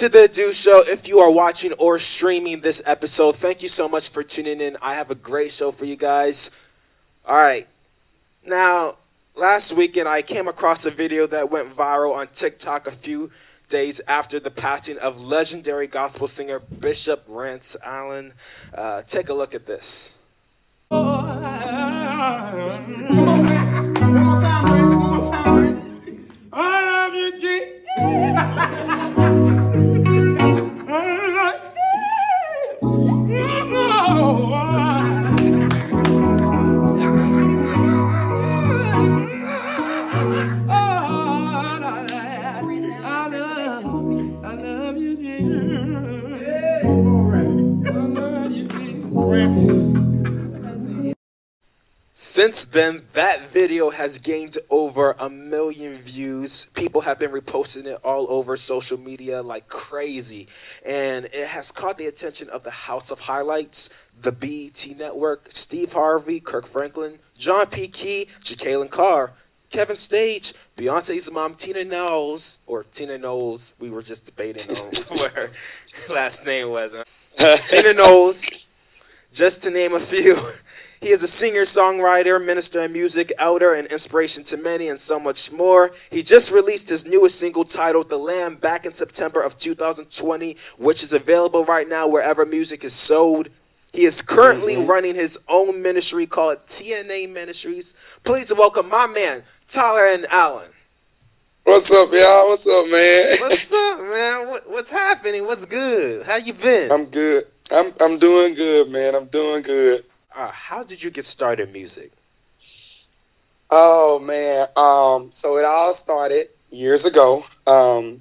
welcome to the Do Show. If you are watching or streaming this episode, thank you so much for tuning in. I have a great show for you guys. All right. Now, last weekend I came across a video that went viral on TikTok a few days after the passing of legendary gospel singer Bishop Rance Allen. Uh, take a look at this. Since then, that video has gained over a million views. People have been reposting it all over social media like crazy. And it has caught the attention of the House of Highlights, the BET Network, Steve Harvey, Kirk Franklin, John P. Kee, Jekalyn Carr, KevOnStage, Beyonce's mom, Tina Knowles, or Tina Knowles. We were just debating on what her last name was. Tina Knowles, just to name a few. He is a singer, songwriter, minister in music, elder, and inspiration to many, and so much more. He just released his newest single titled The Lamb back in September of 2020, which is available right now wherever music is sold. He is currently mm-hmm. running his own ministry called TNA Ministries. Please welcome my man, Tyler and Allen. What's up, y'all? What's up, man? What's up, man? What, what's happening? What's good? How you been? I'm good. I'm I'm doing good, man. I'm doing good uh, how did you get started in music? Oh man, um, so it all started years ago. Um,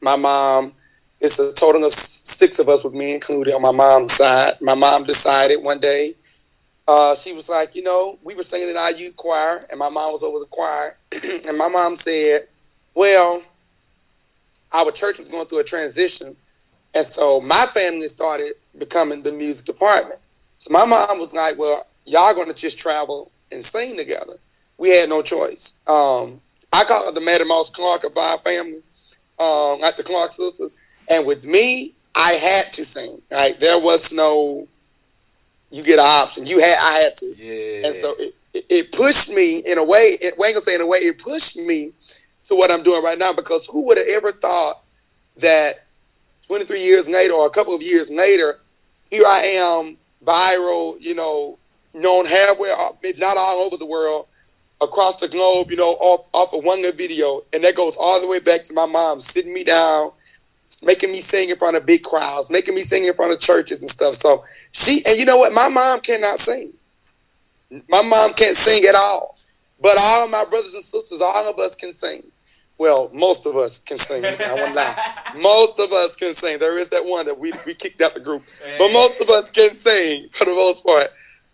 my mom, it's a total of six of us with me included on my mom's side. My mom decided one day, uh, she was like, you know, we were singing in our youth choir, and my mom was over the choir, and my mom said, well, our church was going through a transition, and so my family started becoming the music department. So my mom was like, well, y'all going to just travel and sing together. We had no choice. Um, I call it the Mattie Moss Clark of our family, um, like the Clark sisters. And with me, I had to sing. Right? There was no, you get an option. You had, I had to. Yeah. And so it, it, it pushed me in a way, it, we ain't gonna say in a way, it pushed me to what I'm doing right now because who would have ever thought that 23 years later or a couple of years later, here I am viral, you know, known halfway, not all over the world, across the globe, you know, off, off of one little video. And that goes all the way back to my mom sitting me down, making me sing in front of big crowds, making me sing in front of churches and stuff. So she, and you know what? My mom cannot sing. My mom can't sing at all. But all my brothers and sisters, all of us can sing. Well, most of us can sing. I won't lie. Most of us can sing. There is that one that we, we kicked out the group. But most of us can sing for the most part.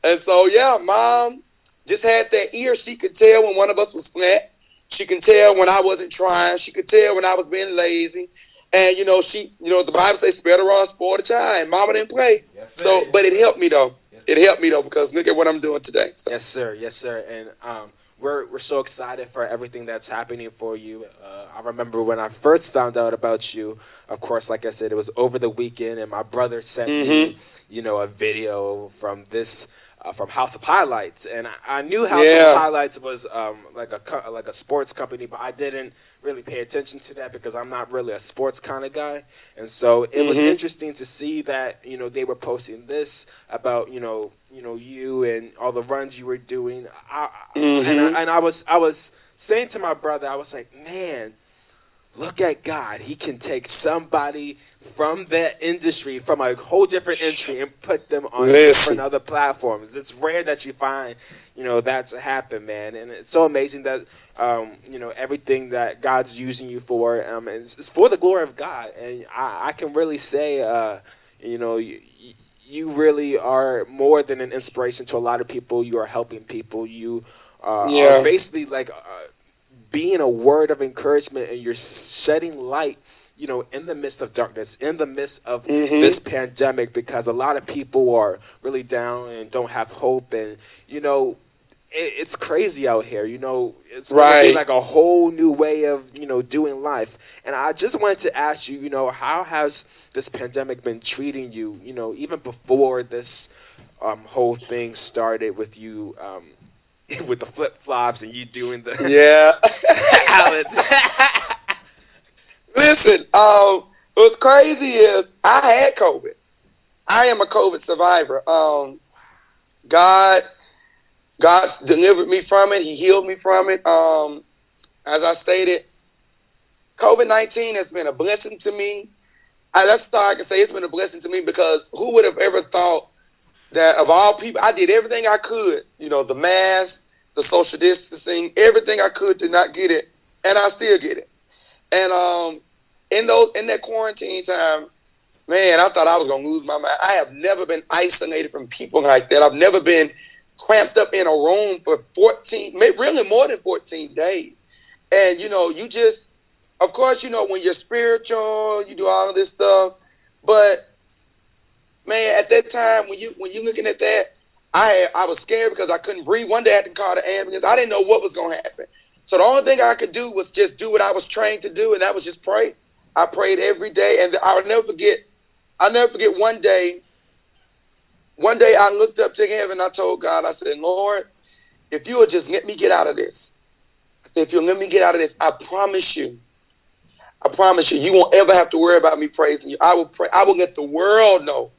And so, yeah, mom just had that ear. She could tell when one of us was flat. She can tell when I wasn't trying. She could tell when I was being lazy. And, you know, she, you know, the Bible says, spare the rod, spoil the child. And mama didn't play. Yes, so, but it helped me, though. Yes, it helped me, though, because look at what I'm doing today. So. Yes, sir. Yes, sir. And, um, we're, we're so excited for everything that's happening for you. Uh, I remember when I first found out about you, of course, like I said, it was over the weekend, and my brother sent mm-hmm. me, you know, a video from this. Uh, from House of Highlights, and I, I knew House yeah. of Highlights was um, like a like a sports company, but I didn't really pay attention to that because I'm not really a sports kind of guy, and so it mm-hmm. was interesting to see that you know they were posting this about you know you know you and all the runs you were doing. I, mm-hmm. and, I, and I was I was saying to my brother, I was like, man, look at God. He can take somebody from that industry, from a whole different industry, and put them on Listen. different other platforms. It's rare that you find, you know, that to happen, man. And it's so amazing that, um, you know, everything that God's using you for, um, it's, it's for the glory of God. And I, I can really say, uh, you know, you, you really are more than an inspiration to a lot of people. You are helping people. You uh, yeah. are basically like uh, being a word of encouragement, and you're shedding light. You know, in the midst of darkness, in the midst of mm-hmm. this pandemic, because a lot of people are really down and don't have hope, and you know, it's crazy out here. You know, it's right. like a whole new way of you know doing life. And I just wanted to ask you, you know, how has this pandemic been treating you? You know, even before this um, whole thing started with you. Um, with the flip flops and you doing the yeah. Listen, um, what's crazy is I had COVID. I am a COVID survivor. Um, God God delivered me from it. He healed me from it. Um, as I stated, COVID 19 has been a blessing to me. I, that's all I can say. It's been a blessing to me because who would have ever thought that of all people, I did everything I could, you know, the mask, the social distancing, everything I could to not get it, and I still get it. And um, in those in that quarantine time, man, I thought I was gonna lose my mind. I have never been isolated from people like that. I've never been cramped up in a room for 14, really more than 14 days. And, you know, you just, of course, you know, when you're spiritual, you do all of this stuff. But, man, at that time, when you when you looking at that, I had, I was scared because I couldn't breathe. One day I had to call the ambulance. I didn't know what was going to happen. So the only thing I could do was just do what I was trained to do, and that was just pray. I prayed every day, and I'll never forget. I'll never forget one day one day I looked up to heaven I told God, I said, Lord, if you would just let me get out of this, I said, if you'll let me get out of this, I promise you, I promise you, you won't ever have to worry about me praising you. I will pray, I will let the world know.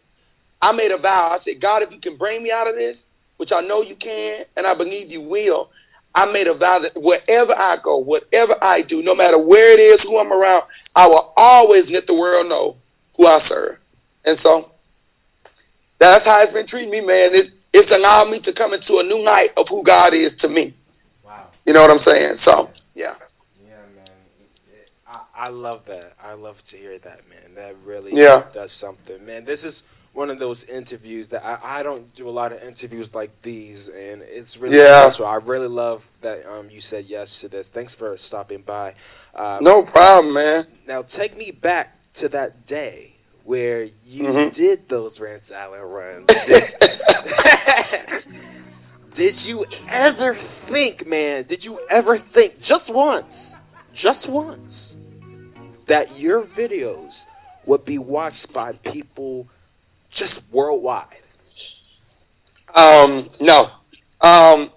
I made a vow. I said, God, if you can bring me out of this, which I know you can, and I believe you will, I made a vow that wherever I go, whatever I do, no matter where it is, who I'm around, I will always let the world know who I serve. And so that's how it's been treating me, man. It's it's allowed me to come into a new night of who God is to me. Wow. You know what I'm saying? So yeah. Yeah, man. I, I love that. I love to hear that, man. That really yeah. does something, man. This is one of those interviews that I, I don't do a lot of interviews like these, and it's really yeah. special. I really love that um, you said yes to this. Thanks for stopping by. Um, no problem, man. Now take me back to that day where you mm-hmm. did those Rance Allen runs. Did, did you ever think, man, did you ever think just once, just once, that your videos would be watched by people just worldwide? Um, no. Um,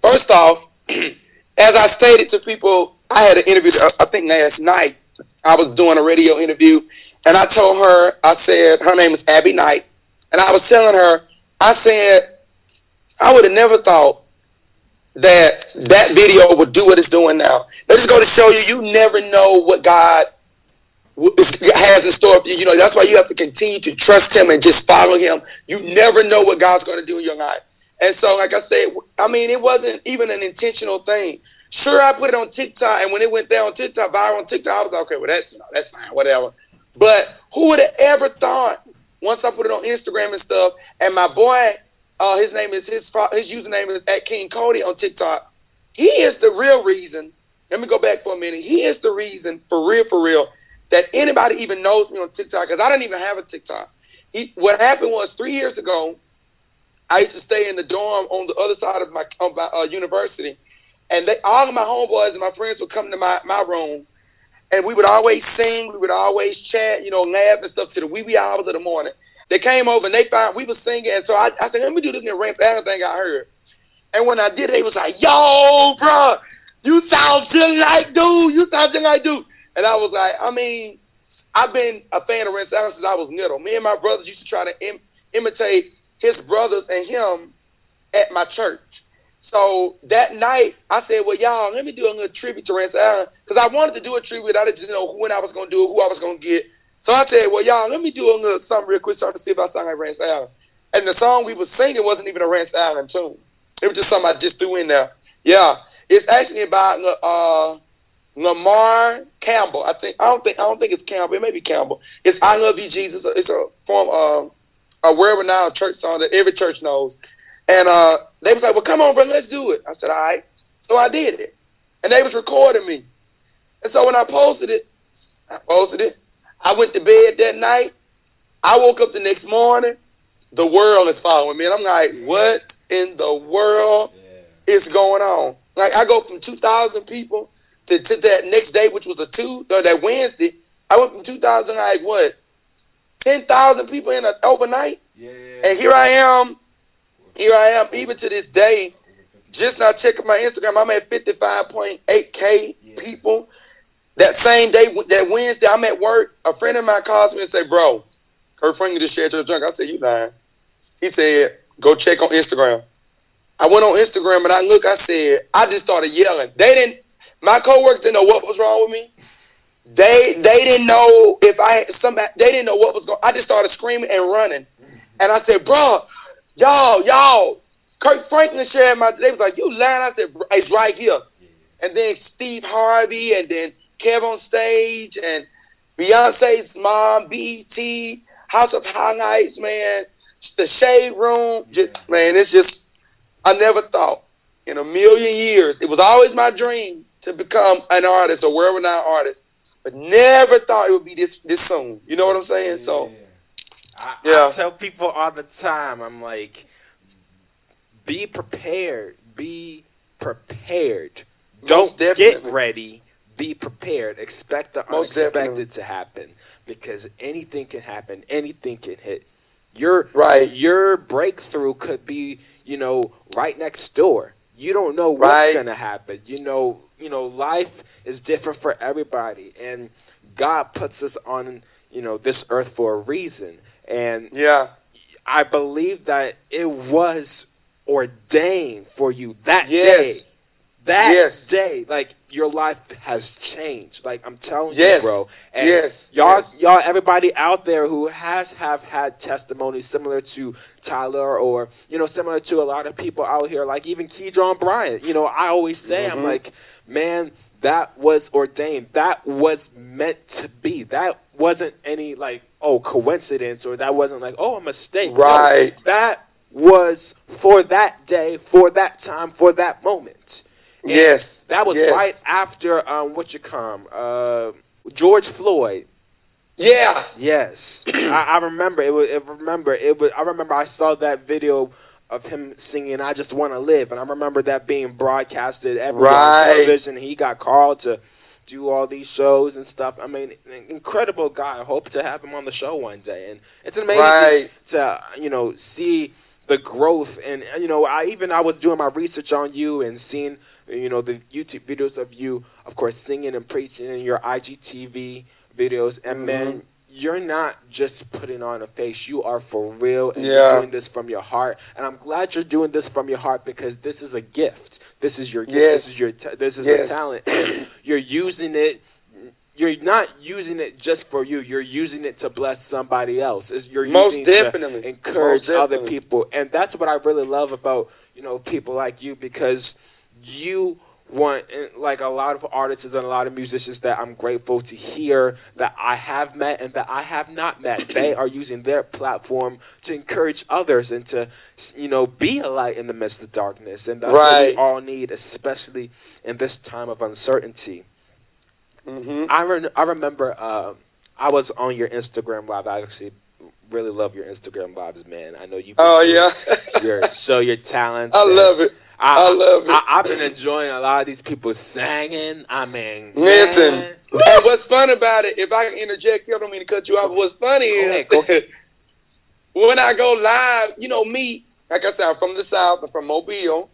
first off, as I stated to people, I had an interview, I think last night, I was doing a radio interview, and I told her, I said, her name is Abby Knight, and I was telling her, I said, I would have never thought that that video would do what it's doing now. That just go to show you, you never know what God has in store for you. You know, that's why you have to continue to trust Him and just follow Him. You never know what God's going to do in your life. And so, like I said, I mean, it wasn't even an intentional thing. Sure, I put it on TikTok, and when it went there on TikTok, viral on TikTok, I was like, okay, well, that's that's fine, whatever. But who would have ever thought? Once I put it on Instagram and stuff, and my boy, uh, his name is his his username is at King Cody on TikTok. He is the real reason. Let me go back for a minute. He is the reason, for real, for real, that anybody even knows me on TikTok because I didn't even have a TikTok. He, what happened was three years ago, I used to stay in the dorm on the other side of my, of my uh, university, and they, all of my homeboys and my friends would come to my, my room, and we would always sing, we would always chat, you know, laugh and stuff to the wee wee hours of the morning. They came over and they found we were singing, and so I, I said, "Let me do this." And Rance Allen thing I heard, and when I did they was like, "Yo, bro, you sound just like dude. You sound just like dude." And I was like, I mean, I've been a fan of Rance Allen since I was little. Me and my brothers used to try to Im- imitate his brothers and him at my church. So that night, I said, "Well, y'all, let me do a little tribute to Rance Allen because I wanted to do a tribute. I didn't know when I was to do it, who I was to get. So I said, "Well, y'all, let me do a little something real quick, so to see if I sound like Rance Allen." And the song we were singing wasn't even a Rance Allen tune. It was just something I just threw in there. Yeah, it's actually about uh, Lamar Campbell. I think I don't think I don't think it's Campbell. It may be Campbell. It's "I Love You, Jesus." It's a form of uh, a world-renowned church song that every church knows. And uh, they was like, well, come on, bro, let's do it. I said, all right. So I did it. And they was recording me. And so when I posted it, I posted it. I went to bed that night. I woke up the next morning. the world is following me. And I'm like, what in the world yeah. is going on? Like I go from 2,000 people to, to that next day, which was a two, or that Wednesday. I went from 2,000, like what, 10,000 people in a, overnight? Yeah. And here I am, here I am, even to this day, just now checking my Instagram, I'm at 55.8K yeah. people. That same day, that Wednesday, I'm at work. A friend of mine calls me and say, bro, her friend just shared your drunk. I said, you lying. He said, go check on Instagram. I went on Instagram and I look, I said, I just started yelling. They didn't, my coworkers didn't know what was wrong with me. They they didn't know if I had somebody, they didn't know what was going I just started screaming and running. And I said, bro, y'all, y'all, Kirk Franklin shared my, they was like, you lying? I said, it's right here. And then Steve Harvey and then KevOnStage and Beyonce's mom, BT, House of Highlights, man, the Shade Room. Just, man, it's just, I never thought in a million years, it was always my dream to become an artist, a world renowned artist, but never thought it would be this this soon. You know what I'm saying? So, I, yeah. I tell people all the time, I'm like, be prepared. Be prepared. Most Don't definitely. get ready be prepared. Expect the Most unexpected definitely. to happen because anything can happen. Anything can hit. Your right. Your breakthrough could be, you know, right next door. You don't know what's right. gonna happen. You know, you know, life is different for everybody, and God puts us on, you know, this earth for a reason. And yeah, I believe that it was ordained for you that yes. day. That yes. day, like your life has changed. Like I'm telling yes. you, bro. And yes. Y'all, yes. y'all, everybody out there who has have had testimonies similar to Tyler, or you know, similar to a lot of people out here, like even Keedron Bryant. You know, I always say, mm-hmm. I'm like, man, that was ordained. That was meant to be. That wasn't any like oh coincidence, or that wasn't like oh a mistake. Right. No, that was for that day, for that time, for that moment. And yes, that was yes. right after um, what you come, uh, George Floyd. Yeah. Yes, I, I, remember it was. I remember it was. I remember I saw that video of him singing "I Just Want to Live," and I remember that being broadcasted everywhere right. on television. He got called to do all these shows and stuff. I mean, incredible guy. I hope to have him on the show one day, and it's amazing right. to you know see the growth and you know I even I was doing my research on you and seeing you know the YouTube videos of you, of course, singing and preaching in your IGTV videos, and mm-hmm. man, you're not just putting on a face. You are for real, and yeah. you're doing this from your heart. And I'm glad you're doing this from your heart because this is a gift. This is your gift. Yes. This is your. Ta- this is yes. a talent. You're using it. You're not using it just for you. You're using it to bless somebody else. You're most definitely encourage definitely. other people, and that's what I really love about you know people like you because you want like a lot of artists and a lot of musicians that I'm grateful to hear that I have met and that I have not met. They are using their platform to encourage others and to you know be a light in the midst of darkness. And that's right. what we all need, especially in this time of uncertainty. Mm-hmm. I re- I remember uh, I was on your Instagram live. I actually really love your Instagram lives, man. I know you. Oh yeah. your show your talents. I love it I, love it. I, have been enjoying a lot of these people singing. I mean, listen. Hey, what's fun about it? If I can interject, I don't mean to cut you off. What's funny is when I go live, you know me. Like I said, I'm from the south. I'm from Mobile,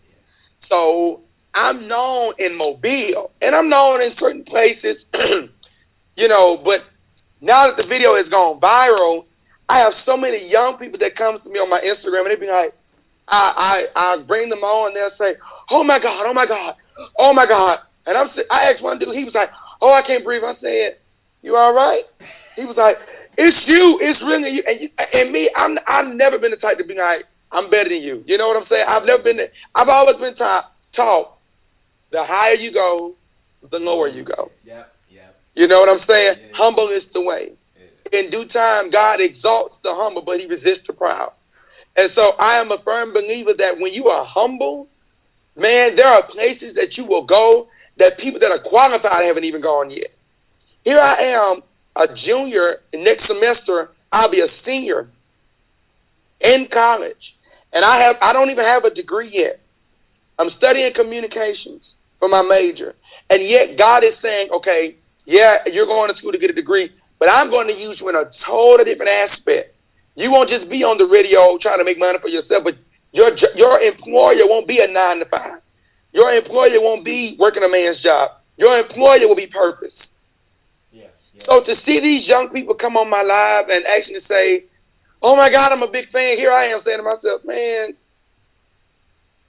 so I'm known in Mobile, and I'm known in certain places. you know, but now that the video has gone viral, I have so many young people that comes to me on my Instagram, and they be like, I, I, I bring them on and they'll say, oh my God, oh my God, oh my God. And I'm, I asked one dude, he was like, oh, I can't breathe. I said, you all right? He was like, it's you, it's really you. And, you, and me, I'm, I've never been the type to be like, I'm better than you. You know what I'm saying? I've never been, I've always been taught, taught the higher you go, the lower you go. Yeah, yeah. You know what I'm saying? Yeah, yeah. Humble is the way. In due time, God exalts the humble, but he resists the proud. And so I am a firm believer that when you are humble, man, there are places that you will go that people that are qualified haven't even gone yet. Here I am, a junior, next semester, I'll be a senior. in college, and I have I don't even have a degree yet. I'm studying communications for my major, and yet God is saying, okay, yeah, you're going to school to get a degree, but I'm going to use you in a totally different aspect. You won't just be on the radio trying to make money for yourself, but your your employer won't be a nine to five. Your employer won't be working a man's job. Your employer will be purpose. Yes, yes. So to see these young people come on my live and actually say, "Oh my God, I'm a big fan," here I am saying to myself, "Man,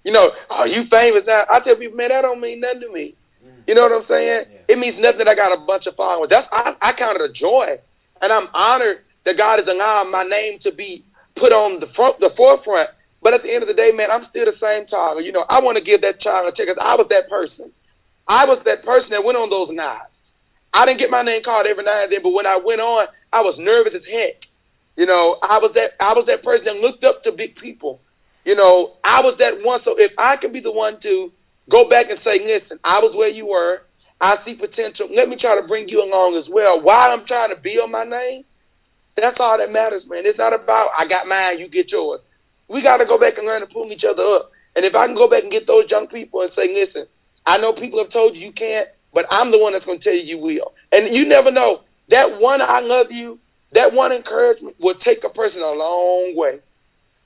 you know, are you famous now?" I tell people, "Man, that don't mean nothing to me." Mm. You know what I'm saying? Yeah. It means nothing that I got a bunch of followers. That's I, I count it a joy, and I'm honored that God has allowed my name to be put on the front, the forefront but at the end of the day, man, I'm still the same Tyler. You know, I want to give that child a check because I was that person. I was that person that went on those knives. I didn't get my name called every now and then, but when I went on, I was nervous as heck. You know, I was that I was that person that looked up to big people. You know, I was that one. So if I can be the one to go back and say, listen, I was where you were. I see potential. Let me try to bring you along as well. While I'm trying to build my name, that's all that matters, man. It's not about I got mine, you get yours. We got to go back and learn to pull each other up. And if I can go back and get those young people and say, listen, I know people have told you you can't, but I'm the one that's going to tell you you will. And you never know. That one I love you, that one encouragement will take a person a long way.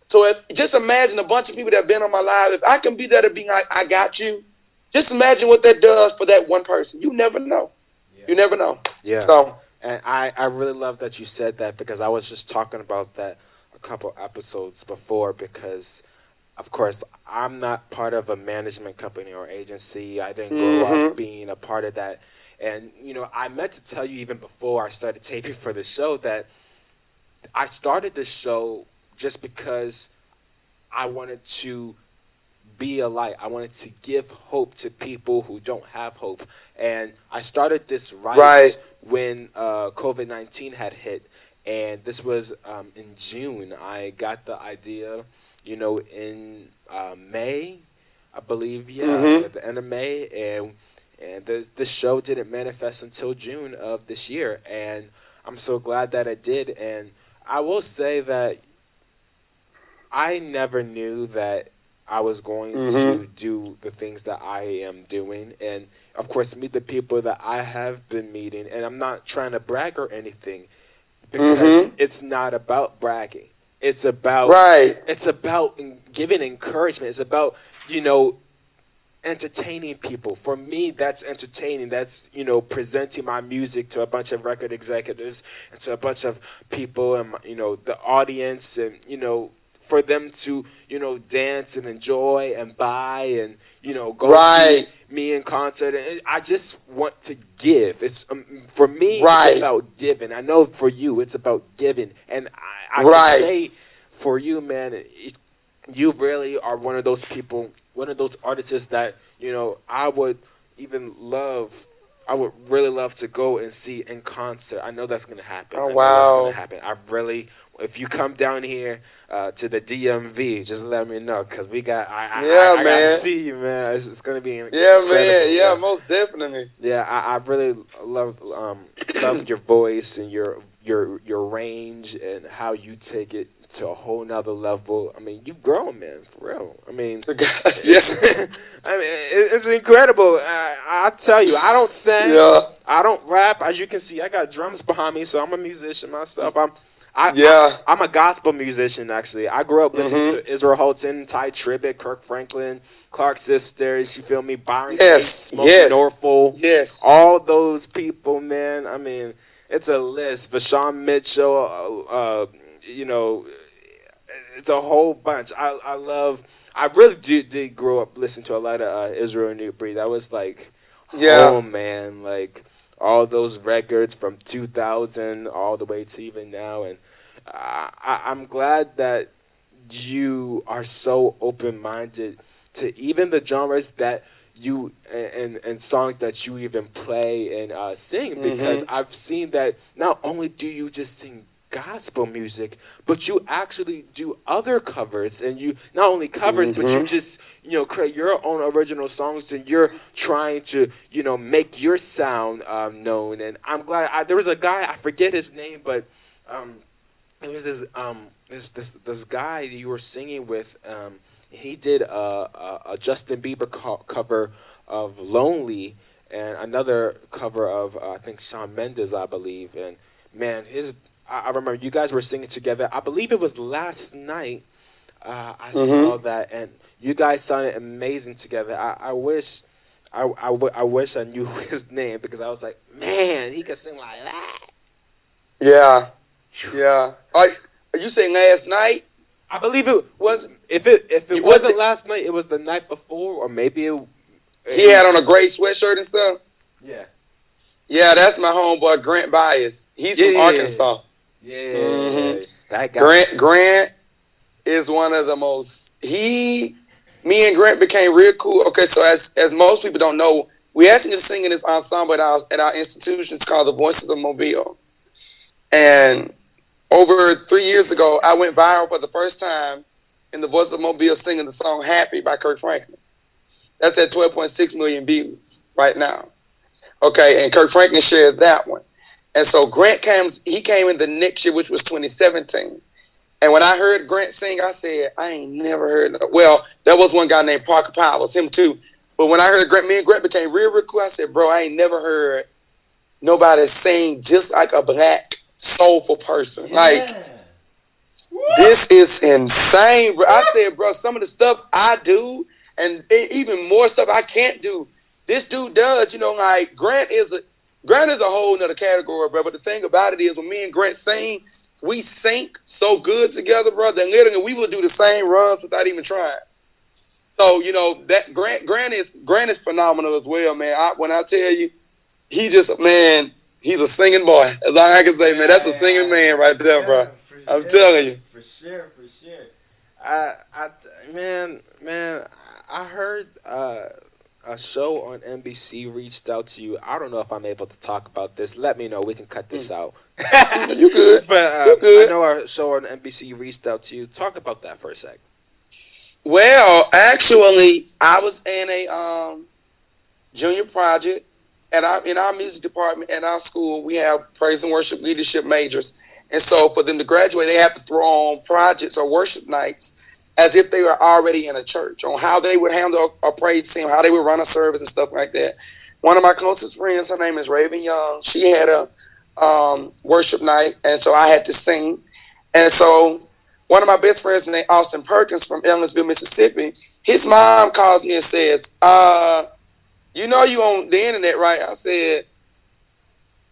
So if, just imagine a bunch of people that have been on my life. If I can be there to be like, I got you, just imagine what that does for that one person. You never know. Yeah. You never know. Yeah. So, and I, I really love that you said that because I was just talking about that a couple episodes before because of course i'm not part of a management company or agency i didn't grow mm-hmm. up being a part of that and you know i meant to tell you even before i started taping for the show that i started this show just because i wanted to be a light i wanted to give hope to people who don't have hope and i started this right, right. when uh, covid-19 had hit and this was um, in June. I got the idea, you know, in uh, May, I believe, yeah, mm-hmm. at the end of May, and and the the show didn't manifest until June of this year, and I'm so glad that it did. And I will say that I never knew that I was going mm-hmm. to do the things that I am doing, and of course, meet the people that I have been meeting. And I'm not trying to brag or anything because mm-hmm. it's not about bragging. It's about right. It's about giving encouragement. It's about you know entertaining people. For me, that's entertaining. That's you know presenting my music to a bunch of record executives and to a bunch of people and you know the audience and you know for them to you know dance and enjoy and buy and you know go right. see me in concert. And I just want to give. It's um, for me. Right. It's about giving. I know for you, it's about giving. And I, I right. can say for you, man, it, you really are one of those people, one of those artists that you know I would even love I would really love to go and see in concert. I know that's gonna happen. Oh wow, that's gonna happen. I really, if you come down here uh, to the DMV, just let me know because we got. I, yeah, I, I, man. I gotta see you, man. It's, it's gonna be. Yeah, man. Yeah, most definitely. Yeah, I, I really love um love your voice and your your your range and how you take it to a whole nother level. I mean, you've grown, man, for real. I mean, yes. I mean, it's incredible. I, I, tell you, I don't sing. Yeah. I don't rap. As you can see, I got drums behind me, so I'm a musician myself. I'm. I, yeah. I, am a gospel musician, actually. I grew up listening mm-hmm. to Israel Houghton, Tye Tribbett, Kirk Franklin, Clark Sisters, you feel me? Byron yes. Smoke yes. Norful. Yes. All those people, man. I mean, it's a list. Vashawn Mitchell, uh, uh, you know, it's a whole bunch. I I love. I really did, did grow up listening to a lot of uh, Israel New Breed. That was like, yeah, oh man, like all those records from 2000 all the way to even now, and I, I'm glad that you are so open minded to even the genres that you and, and songs that you even play and uh, sing because mm-hmm. I've seen that not only do you just sing gospel music, but you actually do other covers, and you not only covers, mm-hmm. but you mm-hmm. just you know create your own original songs, and you're trying to you know make your sound um, known. And I'm glad I, there was a guy I forget his name, but um, it was this um this this this guy you were singing with um he did a, a, a Justin Bieber co- cover of Lonely and another cover of uh, I think Shawn Mendes I believe and man his I, I remember you guys were singing together I believe it was last night uh, I mm-hmm. saw that and you guys sounded amazing together I, I wish I, I, w- I wish I knew his name because I was like man he could sing like that yeah yeah are, are you saying last night I believe it was. If it if it, it wasn't was last night, it was the night before, or maybe it. He had on a gray sweatshirt and stuff. Yeah. Yeah, that's my homeboy Grant Bias. He's yeah. from Arkansas. Yeah. Mm-hmm. That guy. Grant Grant is one of the most. He, me and Grant became real cool. Okay, so as as most people don't know, we actually just sing in this ensemble at our at our institution. It's called the Voices of Mobile, and over three years ago, I went viral for the first time in the voice of Mobile singing the song Happy by Kirk Franklin. That's at 12.6 million views right now. Okay, and Kirk Franklin shared that one. And so Grant comes, he came in the next year, which was 2017. And when I heard Grant sing, I said, I ain't never heard. Well, there was one guy named Parker Powers, him too. But when I heard Grant, me and Grant became real, real cool. I said, bro, I ain't never heard nobody sing just like a black soulful person. Yeah. Like this is insane, bro. I said, bro, some of the stuff I do, and even more stuff I can't do. This dude does. You know, like Grant is a Grant is a whole nother category, bro. But the thing about it is, when me and Grant sing, we sync so good together, bro. That literally we will do the same runs without even trying. So you know that Grant Grant is Grant is phenomenal as well, man. I, when I tell you, he just man, he's a singing boy. That's all I can say, man. That's a singing man right there, yeah, bro. I'm sure. telling you. For sure, for sure. I, I, man, man, I heard uh, a show on NBC reached out to you. I don't know if I'm able to talk about this. Let me know. We can cut this mm. out. you good? But uh, you good. I know our show on NBC reached out to you. Talk about that for a sec. Well, actually, I was in a um, junior project at our in our music department at our school, we have praise and worship leadership majors. And so for them to graduate, they have to throw on projects or worship nights as if they were already in a church on how they would handle a praise team, how they would run a service and stuff like that. One of my closest friends, her name is Raven Young. She had a um, worship night, and so I had to sing. And so one of my best friends named Austin Perkins from Ellisville, Mississippi, his mom calls me and says, uh, you know you on the internet, right? I said,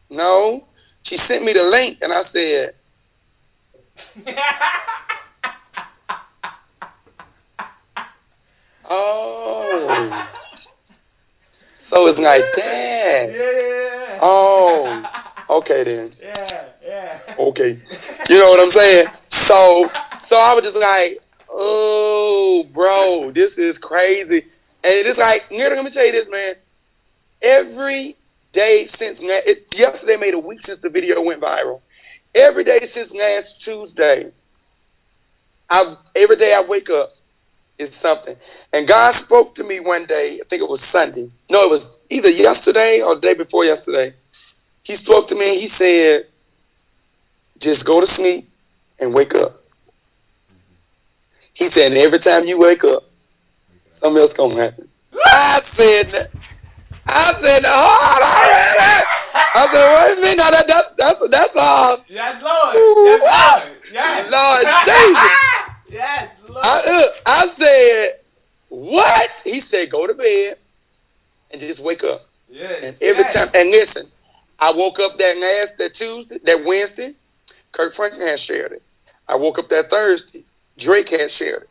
no. She sent me the link and I said, oh. So it's like, dang. Yeah. Oh, okay then. Yeah, yeah. Okay. You know what I'm saying? So, so I was just like, oh, bro, this is crazy. And it's like, let me tell you this, man. Every day since it, yesterday made a week since the video went viral. Every day since last Tuesday, I every day I wake up is something. And God spoke to me one day. I think it was Sunday. No, it was either yesterday or the day before yesterday. He spoke to me and he said, "Just go to sleep and wake up." He said, "Every time you wake up, something else gonna happen. I said, I said, oh, a. I said, what do you mean? No, that, that, that's, that's all. Yes, Lord. Yes, Lord. Ah, yes. Lord Jesus. yes. I, uh, I said, what? He said, go to bed and just wake up. Yes. And every yes. time, and listen, I woke up that last, that Tuesday, that Wednesday, Kirk Franklin had shared it. I woke up that Thursday, Drake had shared it.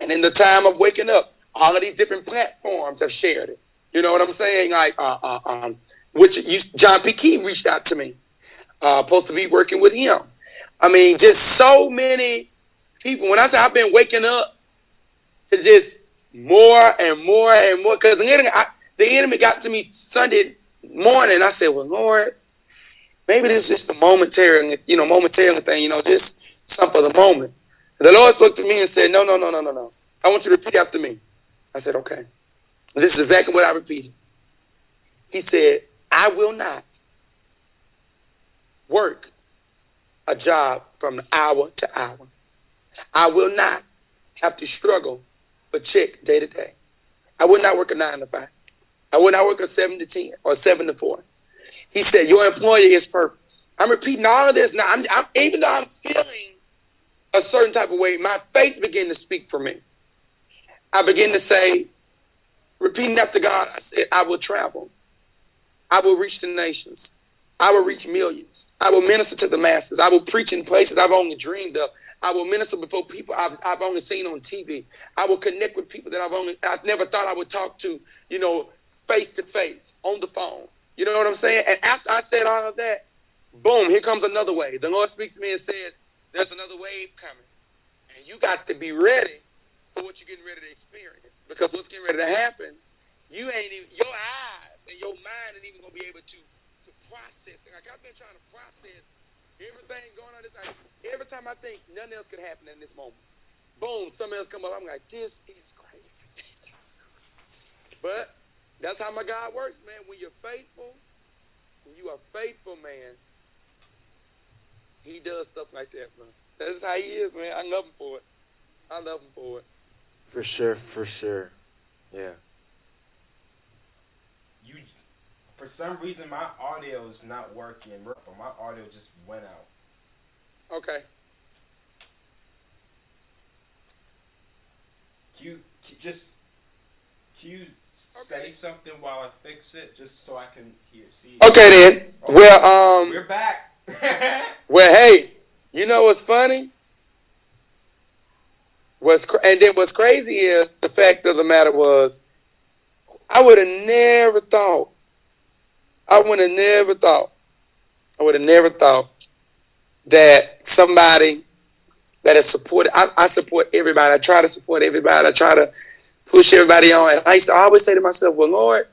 And in the time of waking up, all of these different platforms have shared it. You know what I'm saying? Like, uh, uh, um, which you, John P. Kee reached out to me, uh, supposed to be working with him. I mean, just so many people. When I say I've been waking up to just more and more and more, because the enemy, got to me Sunday morning. I said, "Well, Lord, maybe this is just a momentary, you know, momentary thing. You know, just something for the moment." The Lord looked at me and said, No, no, no, no, no, no. I want you to repeat after me. I said, Okay. This is exactly what I repeated. He said, I will not work a job from hour to hour. I will not have to struggle for check day to day. I will not work a nine to five. I will not work a seven to ten or seven to four. He said, Your employer is purpose. I'm repeating all of this now. I'm, I'm, even though I'm feeling a certain type of way, my faith began to speak for me. I begin to say, repeating after God, I said, I will travel. I will reach the nations. I will reach millions. I will minister to the masses. I will preach in places I've only dreamed of. I will minister before people I've, I've only seen on TV. I will connect with people that I've only I've never thought I would talk to, you know, face to face, on the phone. You know what I'm saying? And after I said all of that, boom, here comes another wave. The Lord speaks to me and said, There's another wave coming. And you got to be ready for what you're getting ready to experience. Because what's getting ready to happen, you ain't even your eyes and your mind ain't even gonna be able to to process. Like I've been trying to process everything going on. This every time I think nothing else could happen in this moment, boom, something else come up. I'm like, this is crazy. but that's how my God works, man. When you're faithful, when you are faithful, man, he does stuff like that, bro. That's how he is, man. I love him for it. I love him for it. For sure, for sure. Yeah. You, for some reason, my audio is not working, my audio just went out. Okay. Can you, can just can you say something while I fix it, just so I can hear see? Okay then. Well, um, We're back. well, hey, you know what's funny? What's cra- and then what's crazy is the fact of the matter was, I would have never thought. I would have never thought. I would have never thought that somebody that has supported. I, I support everybody. I try to support everybody. I try to push everybody on. And I used to always say to myself, "Well, Lord,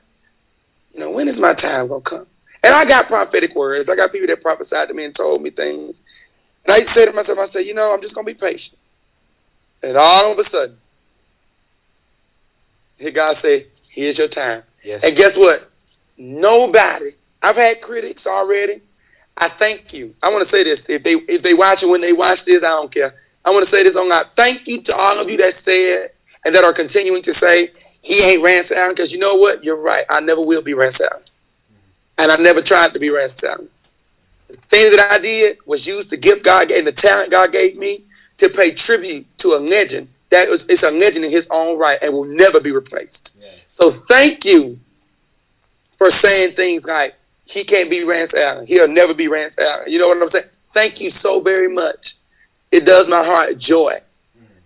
you know, when is my time gonna come?" And I got prophetic words. I got people that prophesied to me and told me things. And I used to say to myself, I said, you know, I'm just gonna be patient. And all of a sudden, here God say, here's your time. Yes. And guess what? Nobody. I've had critics already. I thank you. I want to say this. If they if they watch it when they watch this, I don't care. I want to say this on God. Thank you to all of you that said and that are continuing to say he ain't Allen because you know what? You're right. I never will be Allen. And I never tried to be Allen. The thing that I did was use the gift God gave, the talent God gave me to pay tribute to a legend that was it's a legend in his own right and will never be replaced. Yes. So thank you for saying things like he can't be Rance Allen. He'll never be Rance Allen. You know what I'm saying? Thank you so very much. It does my heart joy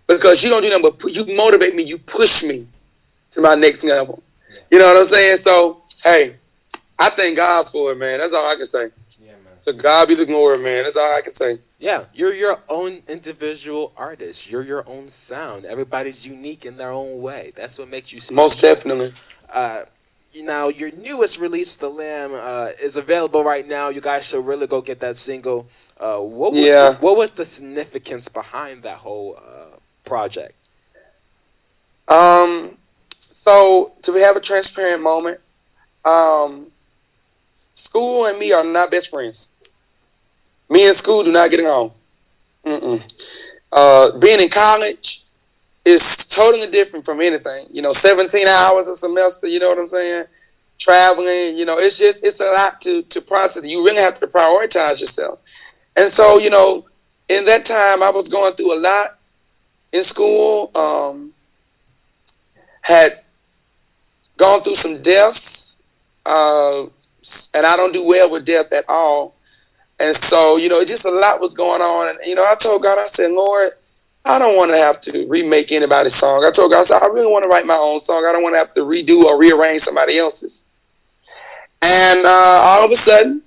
because you don't do nothing but you motivate me. You push me to my next level. You know what I'm saying? So hey, I thank God for it, man. That's all I can say. Yeah, man. To God be the glory, man. That's all I can say. Yeah, you're your own individual artist. You're your own sound. Everybody's unique in their own way. That's what makes you special. Most definitely. Uh, you know, your newest release, "The Lamb," uh, is available right now. You guys should really go get that single. Uh, what was Yeah. the, what was the significance behind that whole uh, project? Um, so to have a transparent moment, um, school and me are not best friends. Me and school do not get along. Mm-mm. Uh, being in college is totally different from anything. You know, 17 hours a semester. You know what I'm saying? Traveling. You know, it's just it's a lot to to process. You really have to prioritize yourself. And so, you know, in that time, I was going through a lot in school. Um, had gone through some deaths, uh, and I don't do well with death at all. And so, you know, just a lot was going on. And, you know, I told God, I said, Lord, I don't want to have to remake anybody's song. I told God, I said, I really want to write my own song. I don't want to have to redo or rearrange somebody else's. And uh, all of a sudden,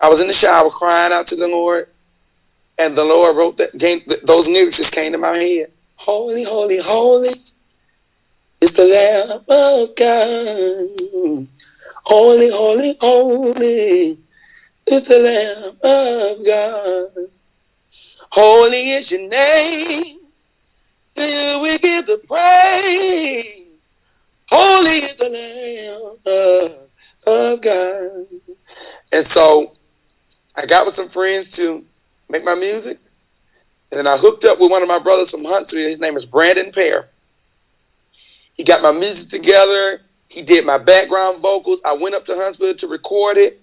I was in the shower crying out to the Lord. And the Lord wrote that, came, those lyrics just came to my head. Holy, holy, holy is the Lamb of God. Holy, holy, holy is the Lamb of God. Holy is your name. To you we give the praise. Holy is the Lamb of, of God. And so I got with some friends to make my music. And then I hooked up with one of my brothers from Huntsville. His name is Brandon Pear. He got my music together. He did my background vocals. I went up to Huntsville to record it.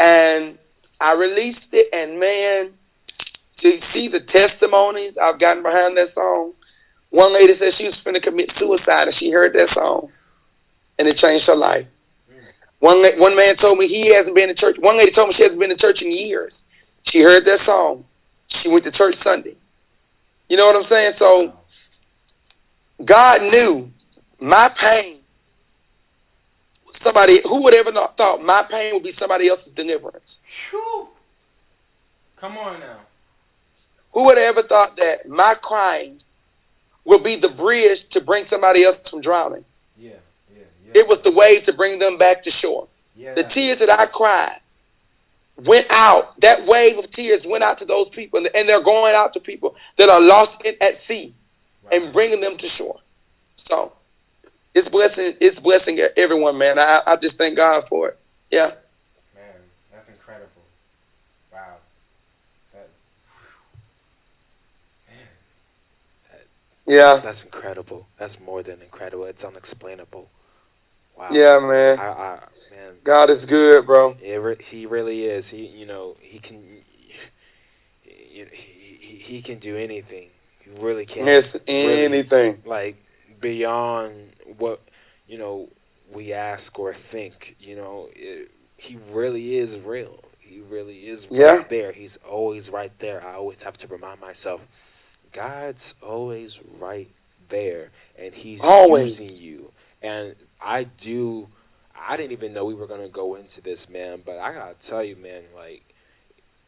And I released it. And man, to see the testimonies I've gotten behind that song. One lady said she was going to commit suicide and she heard that song. And it changed her life. One, one man told me he hasn't been to church. One lady told me she hasn't been to church in years. She heard that song. She went to church Sunday. You know what I'm saying? So God knew my pain. Somebody who would ever not thought my pain would be somebody else's deliverance. Whew. Come on now. Who would have ever thought that my crying will be the bridge to bring somebody else from drowning? Yeah, yeah, yeah. It was the wave to bring them back to shore. Yeah. The tears that I cried went out. That wave of tears went out to those people, and they're going out to people that are lost in, at sea Right. and bringing them to shore. So it's blessing. It's blessing everyone, man. I, I just thank God for it. Yeah. Man, that's incredible. Wow. That, Yeah. That's incredible. That's more than incredible. It's unexplainable. Wow. Yeah, man. I, I man, God is good, bro. it he really is. He, you know, he can. He, he, he can do anything. He really can. Yes, Really. anything. like beyond what you know we ask or think. You know, it, he really is real. He really is Yeah. right there. He's always right there. I always have to remind myself, God's always right there, and He's Always. using you. And I do. I didn't even know we were gonna go into this, man. But I gotta tell you, man, like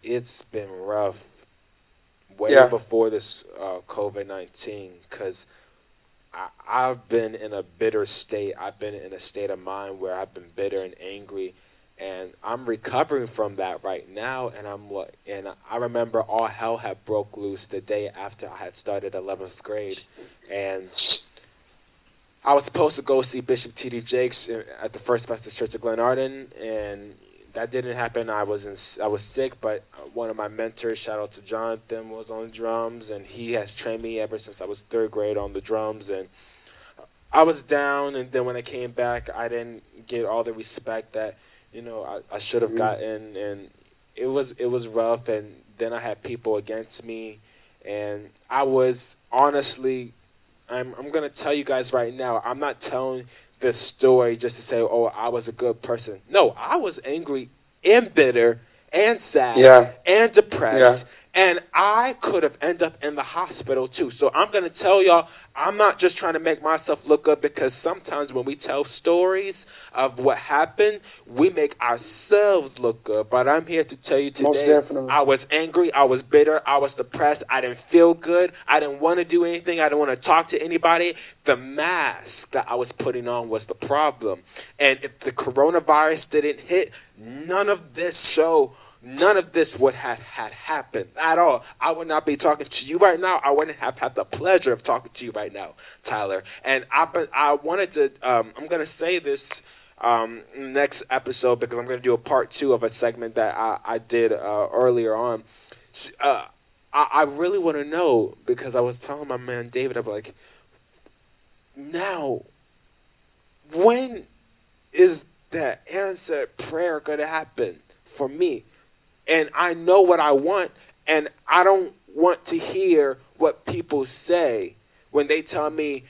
it's been rough way Yeah. before this uh, COVID nineteen, because I've been in a bitter state. I've been in a state of mind where I've been bitter and angry, and I'm recovering from that right now. And I'm and I remember all hell had broke loose the day after I had started 11th grade, and I was supposed to go see Bishop T.D. Jakes at the First Baptist Church of Glenarden, and that didn't happen. I was in, I was sick, but one of my mentors, shout out to Jonathan, was on drums, and he has trained me ever since I was third grade on the drums. And I was down, and then when I came back, I didn't get all the respect that you know I, I should have Mhm. gotten, and it was it was rough. And then I had people against me, and I was honestly I'm, I'm going to tell you guys right now, I'm not telling this story just to say, oh, I was a good person. No, I was angry and bitter and sad Yeah. and depressed. And I could have ended up in the hospital too. So I'm going to tell y'all, I'm not just trying to make myself look good because sometimes when we tell stories of what happened, we make ourselves look good. But I'm here to tell you today. I was angry, I was bitter, I was depressed, I didn't feel good, I didn't want to do anything, I didn't want to talk to anybody. The mask that I was putting on was the problem. And if the coronavirus didn't hit, none of this show none of this would have had happened at all. I would not be talking to you right now. I wouldn't have had the pleasure of talking to you right now, Tyler. And I, I wanted to. Um, I'm gonna say this um, next episode because I'm gonna do a part two of a segment that I, I did uh, earlier on. Uh, I, I really want to know because I was telling my man David, I'm like, now, when is that answered prayer gonna happen for me? And I know what I want, and I don't want to hear what people say when they tell me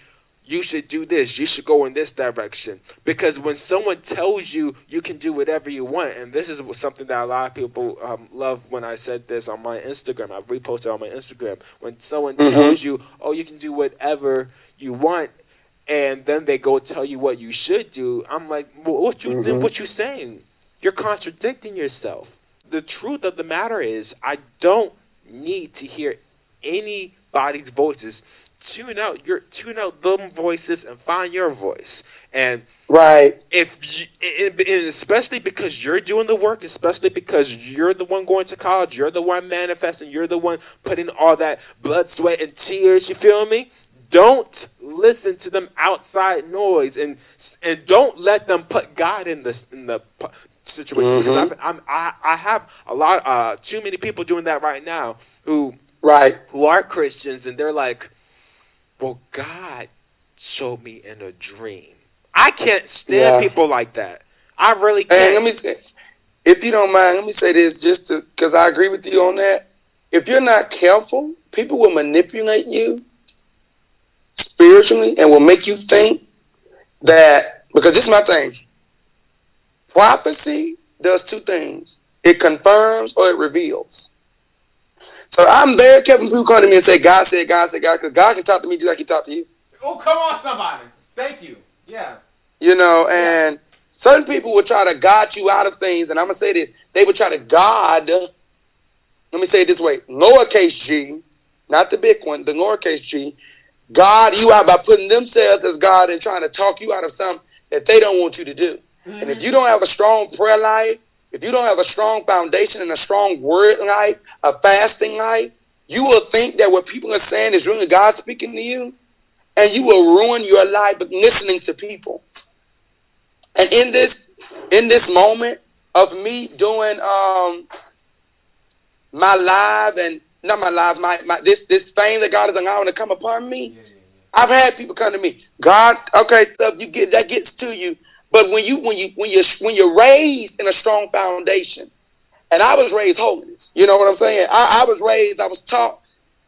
you should do this, you should go in this direction. Because when someone tells you you can do whatever you want, and this is something that a lot of people um, love when I said this on my Instagram, I reposted on my Instagram. When someone Mhm. tells you, oh, you can do whatever you want, and then they go tell you what you should do, I'm like, well, what you Mhm. what you saying? You're contradicting yourself the truth of the matter is I don't need to hear anybody's voices. Tune out your tune out them voices and find your voice. And Right. if you, and and especially because you're doing the work, especially because you're the one going to college, you're the one manifesting, you're the one putting all that blood, sweat, and tears. You feel me? Don't listen to them outside noise, and and don't let them put God in the in the situation because Mhm. I've, I'm, I I have a lot uh too many people doing that right now who Right. who are Christians and they're like, well, God showed me in a dream. I can't stand Yeah. people like that. I really can't. let me say, if you don't mind, let me say this just to, because I agree with you on that. If you're not careful, people will manipulate you spiritually and will make you think that, because this is my thing prophecy does two things it confirms or it reveals. So I'm there, Kevin people come to me and say, God said, God said, God, because God can talk to me just like he talked to you. Oh, come on, somebody. Thank you. Yeah. You know, and certain people will try to guide you out of things, and I'm gonna say this: they would try to God. Let me say it this way: lowercase g, not the big one, the lowercase g, God you out by putting themselves as God and trying to talk you out of something that they don't want you to do. And if you don't have a strong prayer life, if you don't have a strong foundation and a strong word life, a fasting life, you will think that what people are saying is really God speaking to you, and you will ruin your life by listening to people. And in this in this moment of me doing um my live and not my live, my, my this this fame that God is allowing to come upon me. I've had people come to me, God, okay, stuff you get that gets to you. But when you when you when you when you're raised in a strong foundation, and I was raised holiness, you know what I'm saying? I, I was raised, I was taught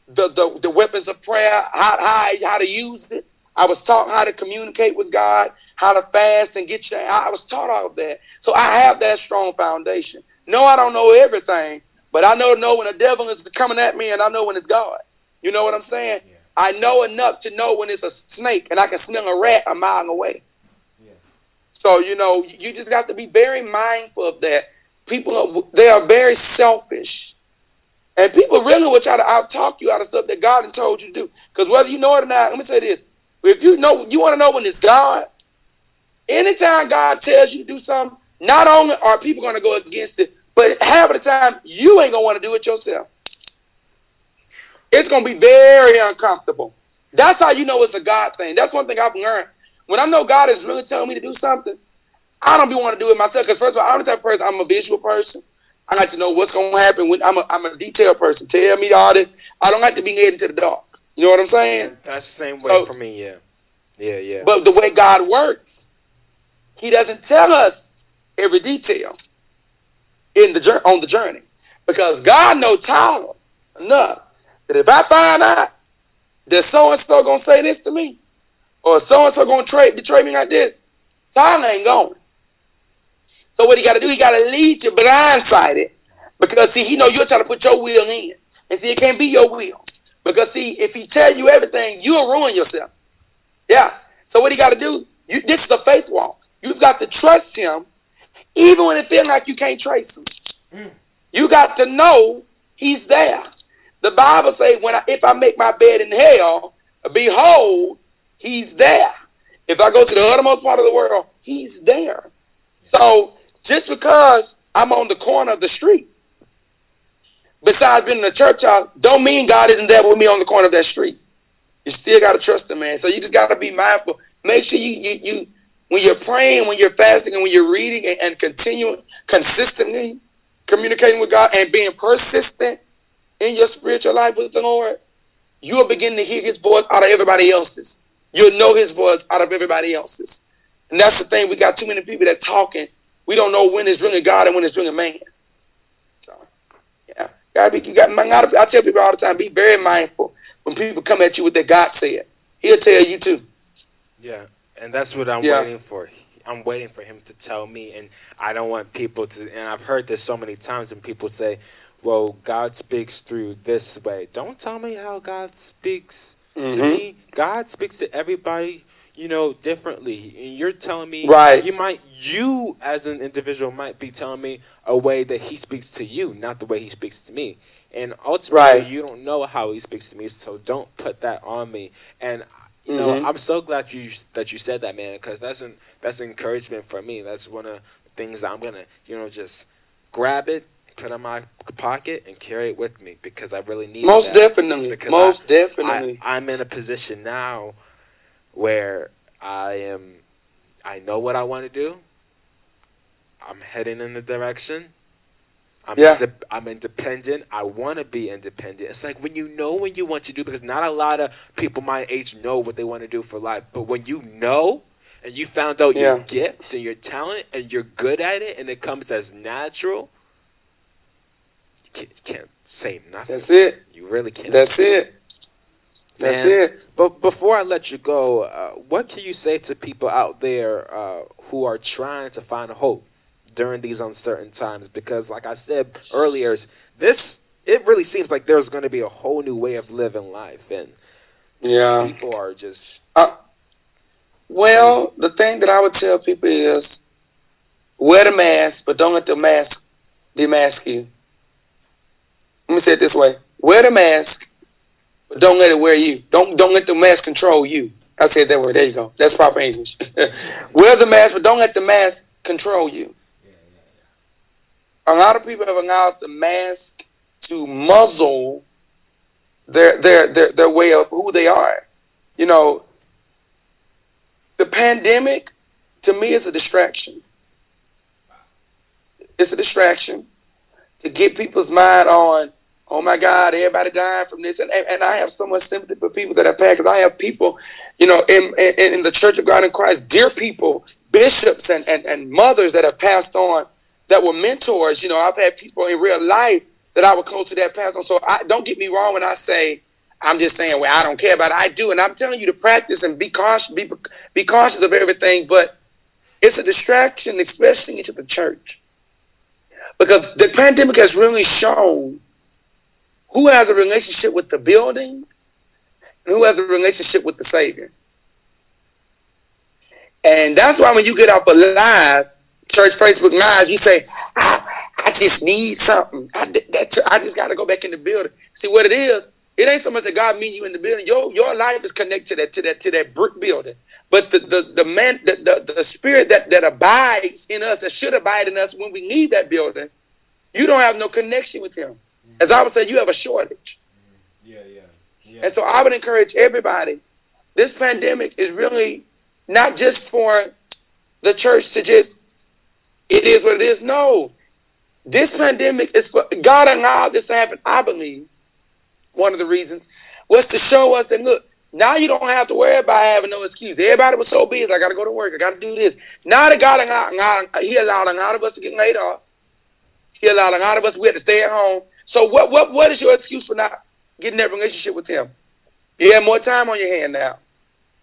the, the the weapons of prayer, how how how to use it. I was taught how to communicate with God, how to fast and get your. I was taught all of that, so I have that strong foundation. No, I don't know everything, but I know know when the devil is coming at me, and I know when it's God. You know what I'm saying? Yeah. I know enough to know when it's a snake, and I can smell a rat a mile away. So you know, you just got to be very mindful of that. People are they are very selfish, and people really will try to out talk you out of stuff that God had told you to do. Because whether you know it or not, let me say this: if you know, you want to know when it's God. Anytime God tells you to do something, not only are people going to go against it, but half of the time you ain't gonna want to do it yourself. It's gonna be very uncomfortable. That's how you know it's a God thing. That's one thing I've learned. When I know God is really telling me to do something, I don't be want to do it myself. Because first of all, I'm the type of person. I'm a visual person. I like to know what's gonna happen. When I'm a I'm a detailed person. Tell me all that. I don't like to be led into the dark. You know what I'm saying? That's the same way So- for me. Yeah, yeah, yeah. But the way God works, He doesn't tell us every detail in the on the journey, because God knows Tyler enough that if I find out that so and so gonna say this to me, or so and so gonna trade betray me like this, Tyler ain't going. So what he got to do? He got to lead you blindsided, because see, he know you're trying to put your will in, and see, it can't be your will, because see, if he tell you everything, you'll ruin yourself. Yeah. So what he got to do? You, this is a faith walk. You've got to trust him, even when it feels like you can't trace him. Mm. You got to know he's there. The Bible say, "When I, if I make my bed in hell, behold, he's there. If I go to the uttermost part of the world, he's there." So just because I'm on the corner of the street, besides being in the church house, don't mean God isn't there with me on the corner of that street. You still got to trust him, man. So you just got to be mindful. Make sure you you you when you're praying, when you're fasting, and when you're reading and, and continuing consistently communicating with God and being persistent in your spiritual life with the Lord, you'll begin to hear His voice out of everybody else's. You'll know His voice out of everybody else's. And that's the thing. We got too many people that talking. We don't know when it's really God and when it's really man. So, yeah, gotta be. You got. I gotta, I tell people all the time. Be very mindful when people come at you with that God said. He'll tell you too. Yeah, and that's what I'm Yeah. waiting for. I'm waiting for him to tell me, and I don't want people to. And I've heard this so many times, and people say, "Well, God speaks through this way." Don't tell me how God speaks to Mhm. me. God speaks to everybody, you know, differently. And you're telling me, Right. You might, you as an individual, might be telling me a way that He speaks to you, not the way He speaks to me. And ultimately, Right. you don't know how He speaks to me, so don't put that on me. And you know, Mhm. I'm so glad you that you said that, man, because that's an that's encouragement for me. That's one of the things that I'm gonna, you know, just grab it, put it in my pocket, and carry it with me because I really need it. Most definitely. Because Most I, definitely. I'm in a position now where I am. I know what I want to do. I'm heading in the direction. I'm, Yeah. I'm independent. I want to be independent. It's like when you know what you want to do because not a lot of people my age know what they want to do for life. But when you know and you found out your gift and your talent and you're good at it and it comes as natural, can't, can't say nothing. That's it. You really can't. That's it. That's Man. it. But before I let you go, uh, what can you say to people out there uh, who are trying to find hope during these uncertain times? Because, like I said earlier, this it really seems like there's going to be a whole new way of living life, and Yeah. people are just Well, the thing that I would tell people is wear the mask, but don't let the mask demask you. Let me say it this way: wear the mask, but don't let it wear you. Don't don't let the mask control you. I said that word. There you go. That's proper English. wear the mask, but don't let the mask control you. A lot of people have allowed the mask to muzzle their their their, their way of who they are. You know, the pandemic to me is a distraction. It's a distraction to get people's mind on, oh my God, everybody dying from this. And, and, I have so much sympathy for people that have passed because I have people, you know, in, in, in the Church of God in Christ, dear people, bishops and, and, and mothers that have passed on that were mentors. You know, I've had people in real life that I was close to that passed on. So I, don't get me wrong when I say, I'm just saying, well, I don't care about it. I do. And I'm telling you to practice and be cautious, be, be cautious of everything. But it's a distraction, especially into the church. Because the pandemic has really shown who has a relationship with the building and who has a relationship with the Savior. And that's why when you get off a live, church Facebook Live, you say, I, I just need something. I, that, I just got to go back in the building. See what it is? It ain't so much that God mean you in the building. Your your life is connected to that to that to that brick building. But the the the man the, the, the spirit that, that abides in us, that should abide in us when we need that building, you don't have no connection with him. As I would say, you have a shortage. Yeah, yeah, yeah. And so I would encourage everybody. This pandemic is really not just for the church to just it is what it is. No. This pandemic is for God allowed this to happen, I believe. One of the reasons was to show us that look, now you don't have to worry about having no excuse. Everybody was so busy. I got to go to work. I got to do this. Now that God allowed, He allowed a lot of us to get laid off. He allowed a lot of us we had to stay at home. So what what what is your excuse for not getting that relationship with Him? You have more time on your hand now.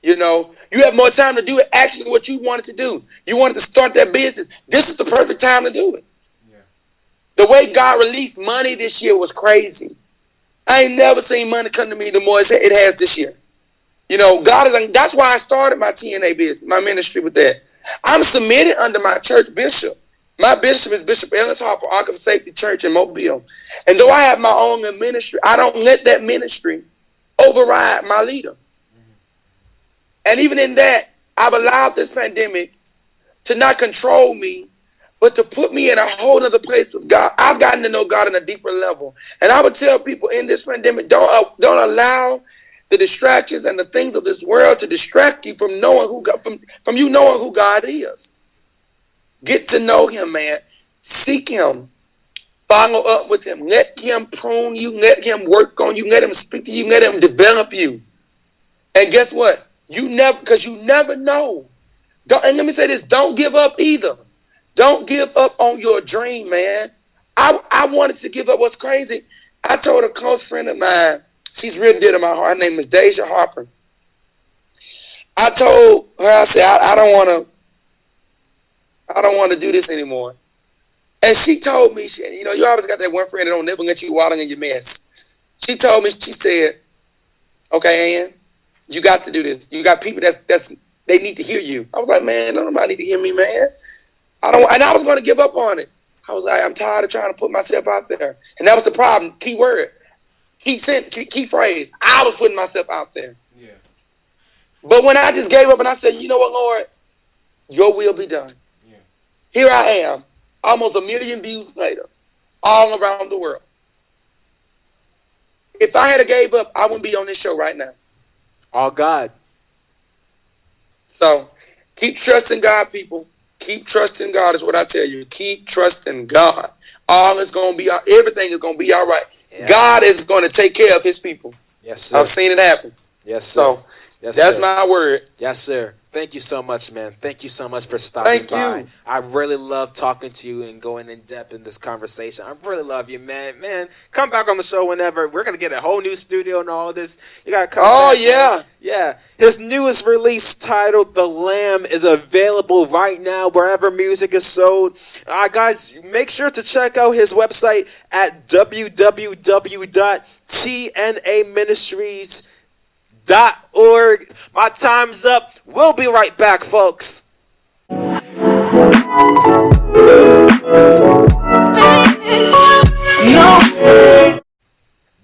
You know, you have more time to do it actually what you wanted to do. You wanted to start that business. This is the perfect time to do it. Yeah. The way God released money this year was crazy. I ain't never seen money come to me the more it it has this year. You know, God is that's why I started my TNA business, my ministry with that. I'm submitted under my church bishop. My bishop is Bishop Ellis Harper, Ark of Safety Church in Mobile. And though I have my own ministry, I don't let that ministry override my leader. And even in that, I've allowed this pandemic to not control me, but to put me in a whole other place with God. I've gotten to know God on a deeper level. And I would tell people in this pandemic, don't, uh, don't allow the distractions and the things of this world to distract you from knowing who God, from, from you knowing who God is. Get to know him, man. Seek him. Follow up with him. Let him prune you. Let him work on you. Let him speak to you. Let him develop you. And guess what? You never, because you never know. Don't, and let me say this: don't give up either. Don't give up on your dream, man. I I wanted to give up. What's crazy? I told a close friend of mine. She's real dear to my heart. Her name is Deja Harper. I told her, I said, I, I don't want to. I don't want to do this anymore. And she told me, she, you know, you always got that one friend that don't never get you wallow in your mess. She told me, she said, "Okay, Ann, you got to do this. You got people that's that's they need to hear you." I was like, "Man, don't nobody need to hear me, man. I don't." And I was going to give up on it. I was like, "I'm tired of trying to put myself out there," and that was the problem. Key word, key sent, key, key phrase. I was putting myself out there. Yeah. But when I just gave up and I said, "You know what, Lord, Your will be done." Here I am, almost a million views later, all around the world. If I had a gave up, I wouldn't be on this show right now. All God. So keep trusting God, people. Keep trusting God is what I tell you. Keep trusting God. All is gonna be everything is gonna be all right. Yeah. God is gonna take care of his people. Yes, sir. I've seen it happen. Yes, sir. So yes, that's sir. my word. Yes, sir. Thank you so much, man. Thank you so much for stopping Thank by. You. I really love talking to you and going in depth in this conversation. I really love you, man. Man, come back on the show whenever. We're gonna get a whole new studio and all this. You gotta come. Oh back, yeah, man. yeah. His newest release titled "The Lamb" is available right now wherever music is sold. Uh, guys, make sure to check out his website at www.tnaministries.com dot. My time's up. We'll be right back, folks. No.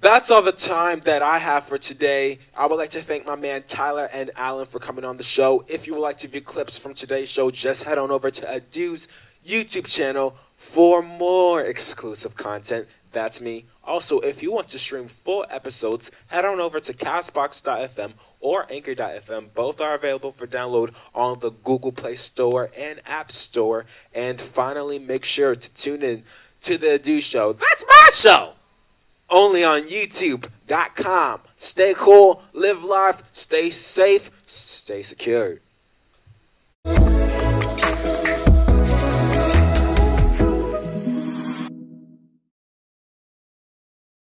That's all the time that I have for today. I would like to thank my man Tyler and Alan for coming on the show. If you would like to view clips from today's show, just head on over to Adu's YouTube channel for more exclusive content. That's me. Also, if you want to stream full episodes, head on over to Castbox.fm or Anchor.fm. Both are available for download on the Google Play Store and App Store. And finally, make sure to tune in to the Do Show. That's my show! Only on YouTube.com. Stay cool, live life, stay safe, stay secured.